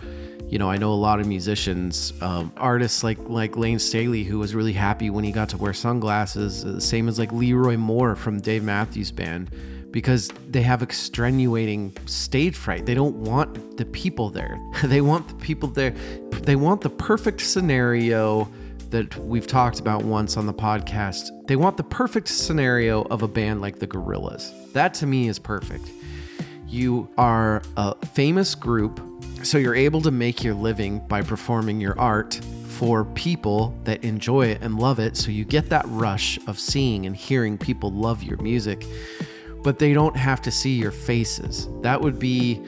you know, I know a lot of musicians, um, artists like like Layne Staley, who was really happy when he got to wear sunglasses. Uh, same as like LeRoi Moore from Dave Matthews Band, because they have extenuating stage fright. They don't want the people there. they want the people there. They want the perfect scenario that we've talked about once on the podcast. They want the perfect scenario of a band like the Gorillaz. That to me is perfect. You are a famous group so you're able to make your living by performing your art for people that enjoy it and love it. So you get that rush of seeing and hearing people love your music, but they don't have to see your faces. That would be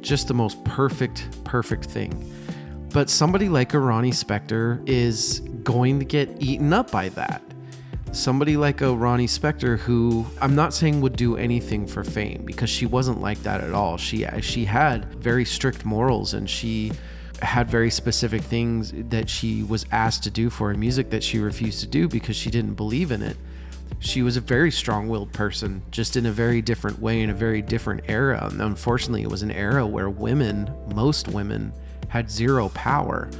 just the most perfect, perfect thing. But somebody like a Ronnie Spector is going to get eaten up by that somebody like a Ronnie Spector who I'm not saying would do anything for fame because she wasn't like that at all. She she had very strict morals and she had very specific things that she was asked to do for her music that she refused to do because she didn't believe in it. She was a very strong-willed person, just in a very different way in a very different era. And unfortunately, it was an era where women, most women, had zero power.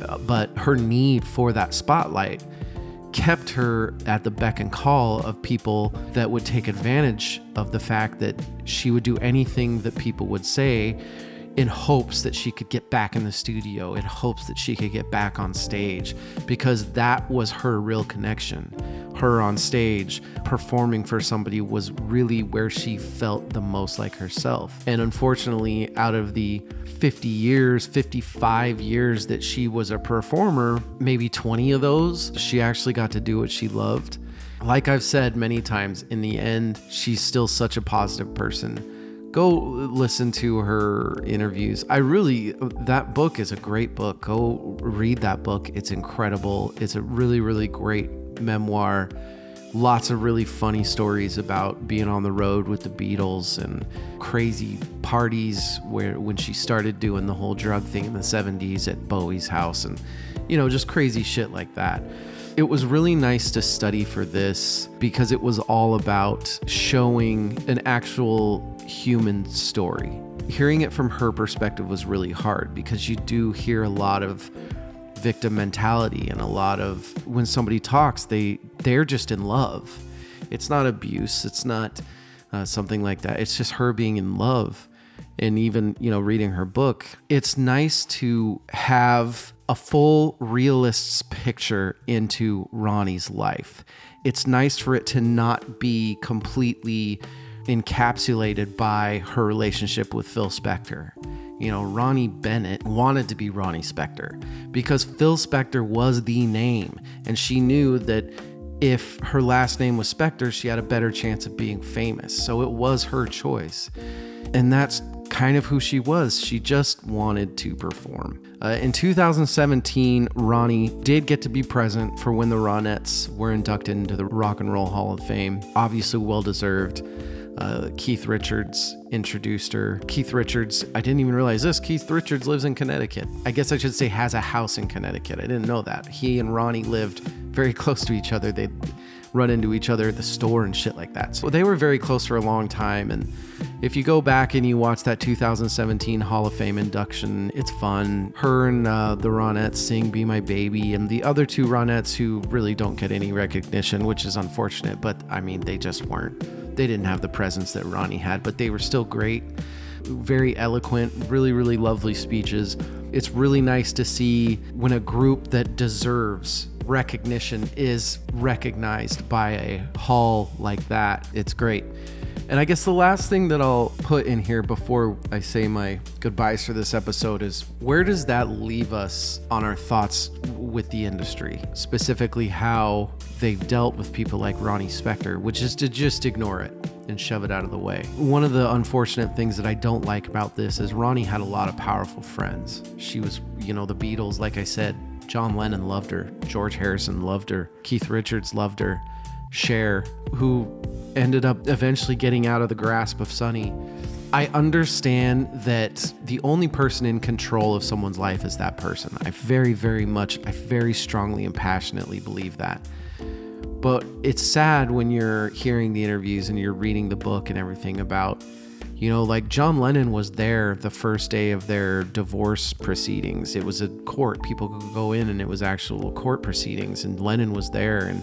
Uh, but her need for that spotlight kept her at the beck and call of people that would take advantage of the fact that she would do anything that people would say in hopes that she could get back in the studio, in hopes that she could get back on stage, because that was her real connection. Her on stage performing for somebody was really where she felt the most like herself. And unfortunately, out of the 50 years, 55 years that she was a performer, maybe 20 of those, she actually got to do what she loved. Like I've said many times, in the end, she's still such a positive person. Go listen to her interviews. I really, that book is a great book. Go read that book. It's incredible. It's a really, really great memoir lots of really funny stories about being on the road with the Beatles and crazy parties where when she started doing the whole drug thing in the 70s at Bowie's house and you know just crazy shit like that. it was really nice to study for this because it was all about showing an actual human story. Hearing it from her perspective was really hard because you do hear a lot of victim mentality and a lot of when somebody talks they they're just in love. It's not abuse it's not uh, something like that. It's just her being in love. And even you know reading her book it's nice to have a full realist's picture into ronnie's life. It's nice for it to not be completely encapsulated by her relationship with phil spector you know, Ronnie Bennett wanted to be Ronnie Spector because Phil Spector was the name. And she knew that if her last name was Spector, she had a better chance of being famous. So it was her choice. And that's kind of who she was. She just wanted to perform. Uh, in 2017, Ronnie did get to be present for when the Ronettes were inducted into the Rock and Roll Hall of Fame. Obviously, well deserved. Uh, Keith Richards introduced her. Keith Richards, I didn't even realize this. Keith Richards lives in Connecticut. I guess I should say has a house in Connecticut. I didn't know that. He and Ronnie lived very close to each other. They'd run into each other at the store and shit like that. So they were very close for a long time. And if you go back and you watch that 2017 Hall of Fame induction, it's fun. Her and uh, the Ronettes sing Be My Baby, and the other two Ronettes who really don't get any recognition, which is unfortunate, but I mean, they just weren't they didn't have the presence that Ronnie had, but they were still great. Very eloquent, really, really lovely speeches. It's really nice to see when a group that deserves recognition is recognized by a hall like that. It's great. And I guess the last thing that I'll put in here before I say my goodbyes for this episode is where does that leave us on our thoughts with the industry? Specifically, how they've dealt with people like Ronnie Spector, which is to just ignore it and shove it out of the way. One of the unfortunate things that I don't like about this is Ronnie had a lot of powerful friends. She was, you know, the Beatles, like I said, John Lennon loved her, George Harrison loved her, Keith Richards loved her. Cher, who ended up eventually getting out of the grasp of Sonny. I understand that the only person in control of someone's life is that person. I very, very much, I very strongly and passionately believe that. But it's sad when you're hearing the interviews and you're reading the book and everything about, you know, like John Lennon was there the first day of their divorce proceedings. It was a court. People could go in and it was actual court proceedings, and Lennon was there. And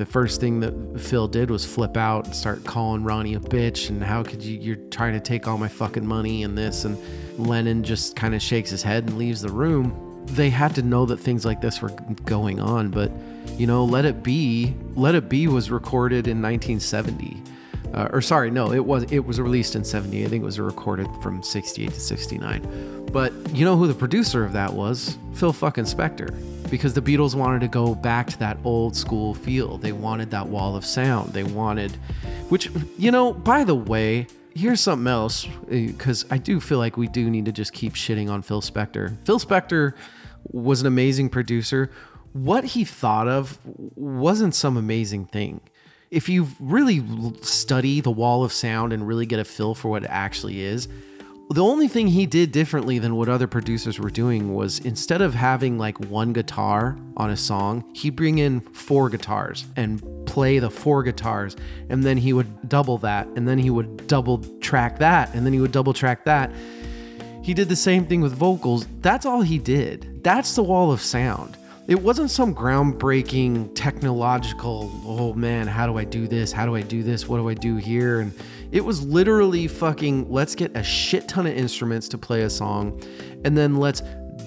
the first thing that Phil did was flip out and start calling Ronnie a bitch and how could you you're trying to take all my fucking money and this and Lennon just kind of shakes his head and leaves the room. They had to know that things like this were going on, but you know, Let It Be, Let It Be was recorded in 1970. Uh, or sorry, no, it was it was released in 70. I think it was recorded from 68 to 69. But you know who the producer of that was? Phil fucking Spector because the Beatles wanted to go back to that old school feel. They wanted that wall of sound. They wanted, which, you know, by the way, here's something else because I do feel like we do need to just keep shitting on Phil Spector. Phil Spector was an amazing producer. What he thought of wasn't some amazing thing. If you really study the wall of sound and really get a feel for what it actually is, the only thing he did differently than what other producers were doing was instead of having like one guitar on a song, he'd bring in four guitars and play the four guitars, and then he would double that, and then he would double track that, and then he would double track that. He did the same thing with vocals. That's all he did. That's the wall of sound. It wasn't some groundbreaking technological, oh man, how do I do this? How do I do this? What do I do here? And it was literally fucking let's get a shit ton of instruments to play a song and then let's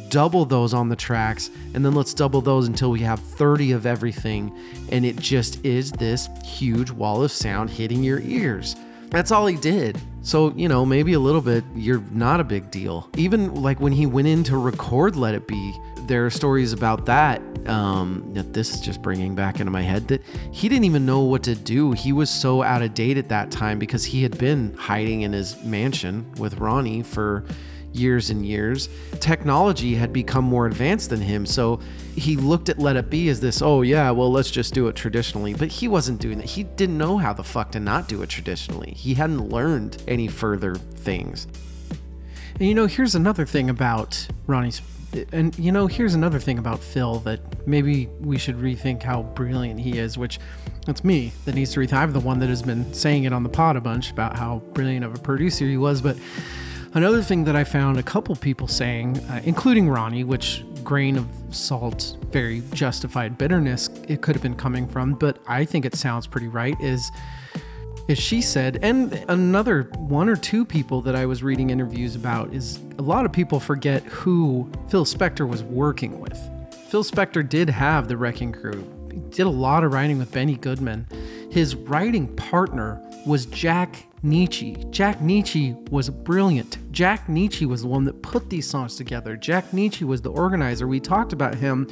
double those on the tracks and then let's double those until we have 30 of everything and it just is this huge wall of sound hitting your ears. That's all he did. So, you know, maybe a little bit, you're not a big deal. Even like when he went in to record Let It Be, there are stories about that um, that this is just bringing back into my head that he didn't even know what to do. He was so out of date at that time because he had been hiding in his mansion with Ronnie for years and years. Technology had become more advanced than him. So he looked at Let It Be as this, oh, yeah, well, let's just do it traditionally. But he wasn't doing that. He didn't know how the fuck to not do it traditionally. He hadn't learned any further things. And you know, here's another thing about Ronnie And you know, here's another thing about Phil that maybe we should rethink how brilliant he is, which it's me that needs to rethink. I'm the one that has been saying it on the pod a bunch about how brilliant of a producer he was, but another thing that I found a couple people saying, uh, including Ronnie, which grain of salt, very justified bitterness it could have been coming from, but I think it sounds pretty right, is as she said, and another one or two people that I was reading interviews about is a lot of people forget who Phil Spector was working with. Phil Spector did have the Wrecking Crew. He did a lot of writing with Benny Goodman. His writing partner was Jack Nitzsche. Jack Nitzsche was brilliant. Jack Nitzsche was the one that put these songs together. Jack Nitzsche was the organizer. We talked about him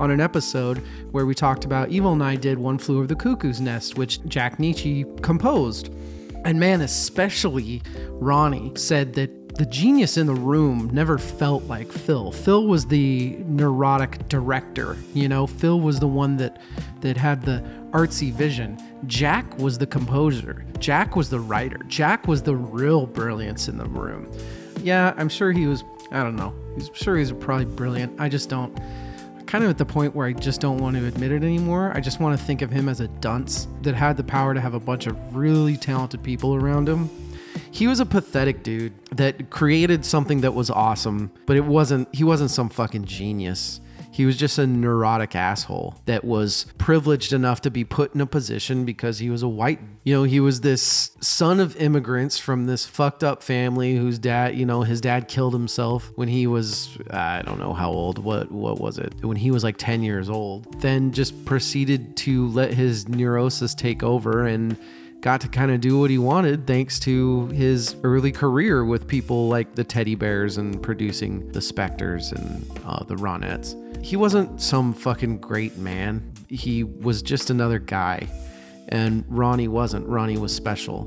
on an episode where we talked about Evil and I did One Flew Over the Cuckoo's Nest, which Jack Nitzsche composed. And man, especially Ronnie said that the genius in the room never felt like Phil. Phil was the neurotic director, you know. Phil was the one that that had the artsy vision. Jack was the composer. Jack was the writer. Jack was the real brilliance in the room. Yeah, I'm sure he was. I don't know. He's sure he's probably brilliant. I just don't. Kind of at the point where I just don't want to admit it anymore. I just want to think of him as a dunce that had the power to have a bunch of really talented people around him he was a pathetic dude that created something that was awesome, but it wasn't, he wasn't some fucking genius. He was just a neurotic asshole that was privileged enough to be put in a position because he was a white. You know, he was this son of immigrants from this fucked up family whose dad, you know, his dad killed himself when he was I don't know how old. What what was it? When he was like 10 years old. Then just proceeded to let his neurosis take over and got to kind of do what he wanted thanks to his early career with people like the Teddy Bears and producing the Spectres and uh, the Ronettes. He wasn't some fucking great man. He was just another guy. And Ronnie wasn't. Ronnie was special.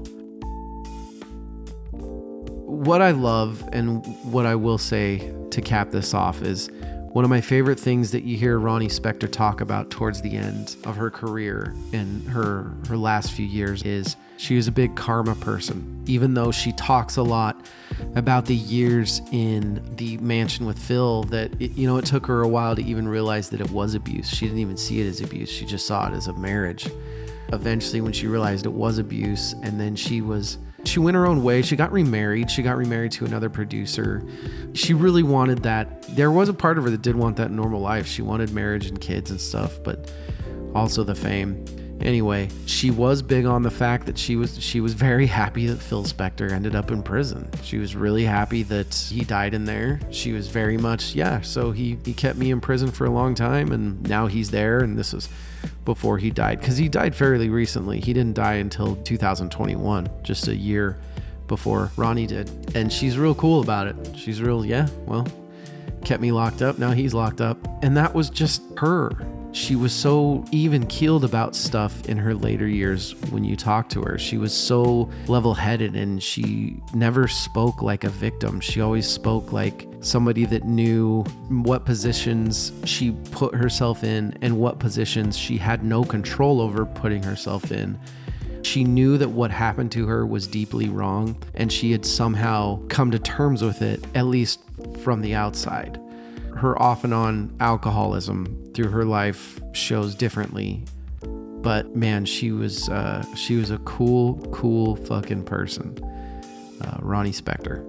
What I love and what I will say to cap this off is one of my favorite things that you hear Ronnie Spector talk about towards the end of her career and her her last few years is she was a big karma person. Even though she talks a lot about the years in the mansion with Phil, that it, you know it took her a while to even realize that it was abuse. She didn't even see it as abuse. She just saw it as a marriage. Eventually, when she realized it was abuse, and then she was she went her own way. She got remarried. She got remarried to another producer. She really wanted that. There was a part of her that did want that normal life. She wanted marriage and kids and stuff, but also the fame. Anyway, she was big on the fact that she was she was very happy that Phil Spector ended up in prison. She was really happy that he died in there. She was very much, yeah, so he he kept me in prison for a long time and now he's there and this was before he died because he died fairly recently. He didn't die until 2021, just a year before Ronnie did. And she's real cool about it. She's real, yeah, well, kept me locked up. Now he's locked up. And that was just her she was so even keeled about stuff in her later years when you talk to her. She was so level headed and she never spoke like a victim. She always spoke like somebody that knew what positions she put herself in and what positions she had no control over putting herself in. She knew that what happened to her was deeply wrong and she had somehow come to terms with it, at least from the outside her off and on alcoholism through her life shows differently. But man, she was uh, she was a cool, cool fucking person. Uh, Ronnie Spector.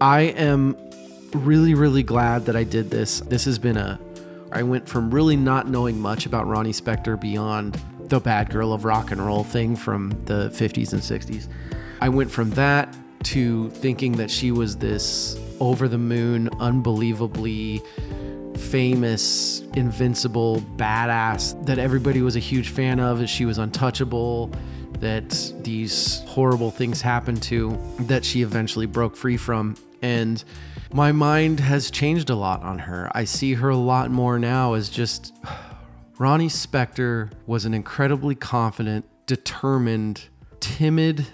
I am really, really glad that I did this. This has been a. I went from really not knowing much about Ronnie Spector beyond the bad girl of rock and roll thing from the 50s and 60s. I went from that to thinking that she was this over the moon, unbelievably famous, invincible, badass that everybody was a huge fan of, that she was untouchable, that these horrible things happened to, that she eventually broke free from. And my mind has changed a lot on her. I see her a lot more now as just Ronnie Spector was an incredibly confident, determined, timid,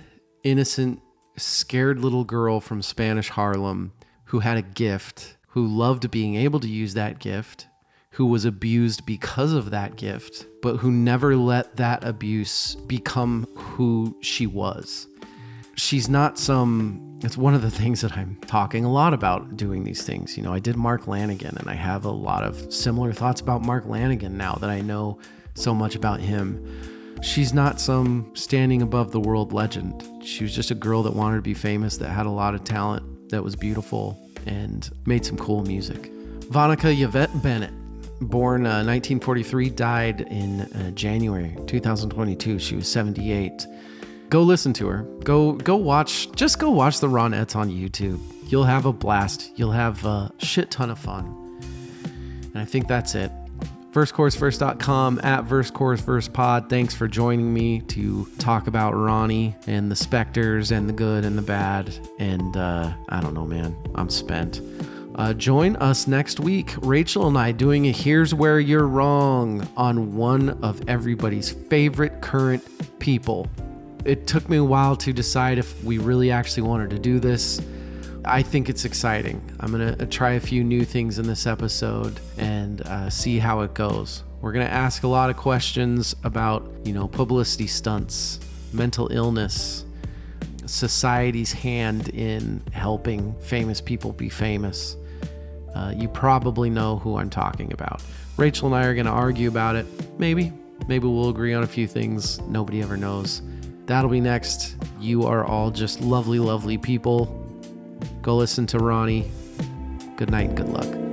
innocent scared little girl from Spanish Harlem who had a gift, who loved being able to use that gift, who was abused because of that gift, but who never let that abuse become who she was. she's not some it's one of the things that I'm talking a lot about doing these things. You know, I did Mark Lanegan and I have a lot of similar thoughts about Mark Lanegan now that I know so much about him. She's not some standing above the world legend. She was just a girl that wanted to be famous, that had a lot of talent, that was beautiful, and made some cool music. Veronica Yvette Bennett, born uh, 1943, died in uh, January 2022. She was 78 go listen to her. Go go watch. Just go watch the Ronettes on YouTube. You'll have a blast. You'll have a shit ton of fun. And I think that's it. VerseChorusVerse.com at VerseChorusVersePod. Thanks for joining me to talk about Ronnie and the specters and the good and the bad. And uh, I don't know, man. I'm spent. Uh, join us next week, Rachel and I doing a Here's Where You're Wrong on one of everybody's favorite current people, it took me a while to decide if we really actually wanted to do this. I think it's exciting. I'm going to try a few new things in this episode and uh, see how it goes. We're going to ask a lot of questions about, you know, publicity stunts, mental illness, society's hand in helping famous people be famous. Uh, you probably know who I'm talking about. Rachel and I are going to argue about it. Maybe. Maybe we'll agree on a few things. Nobody ever knows. That'll be next. You are all just lovely, lovely people. Go listen to Ronnie. Good night and good luck.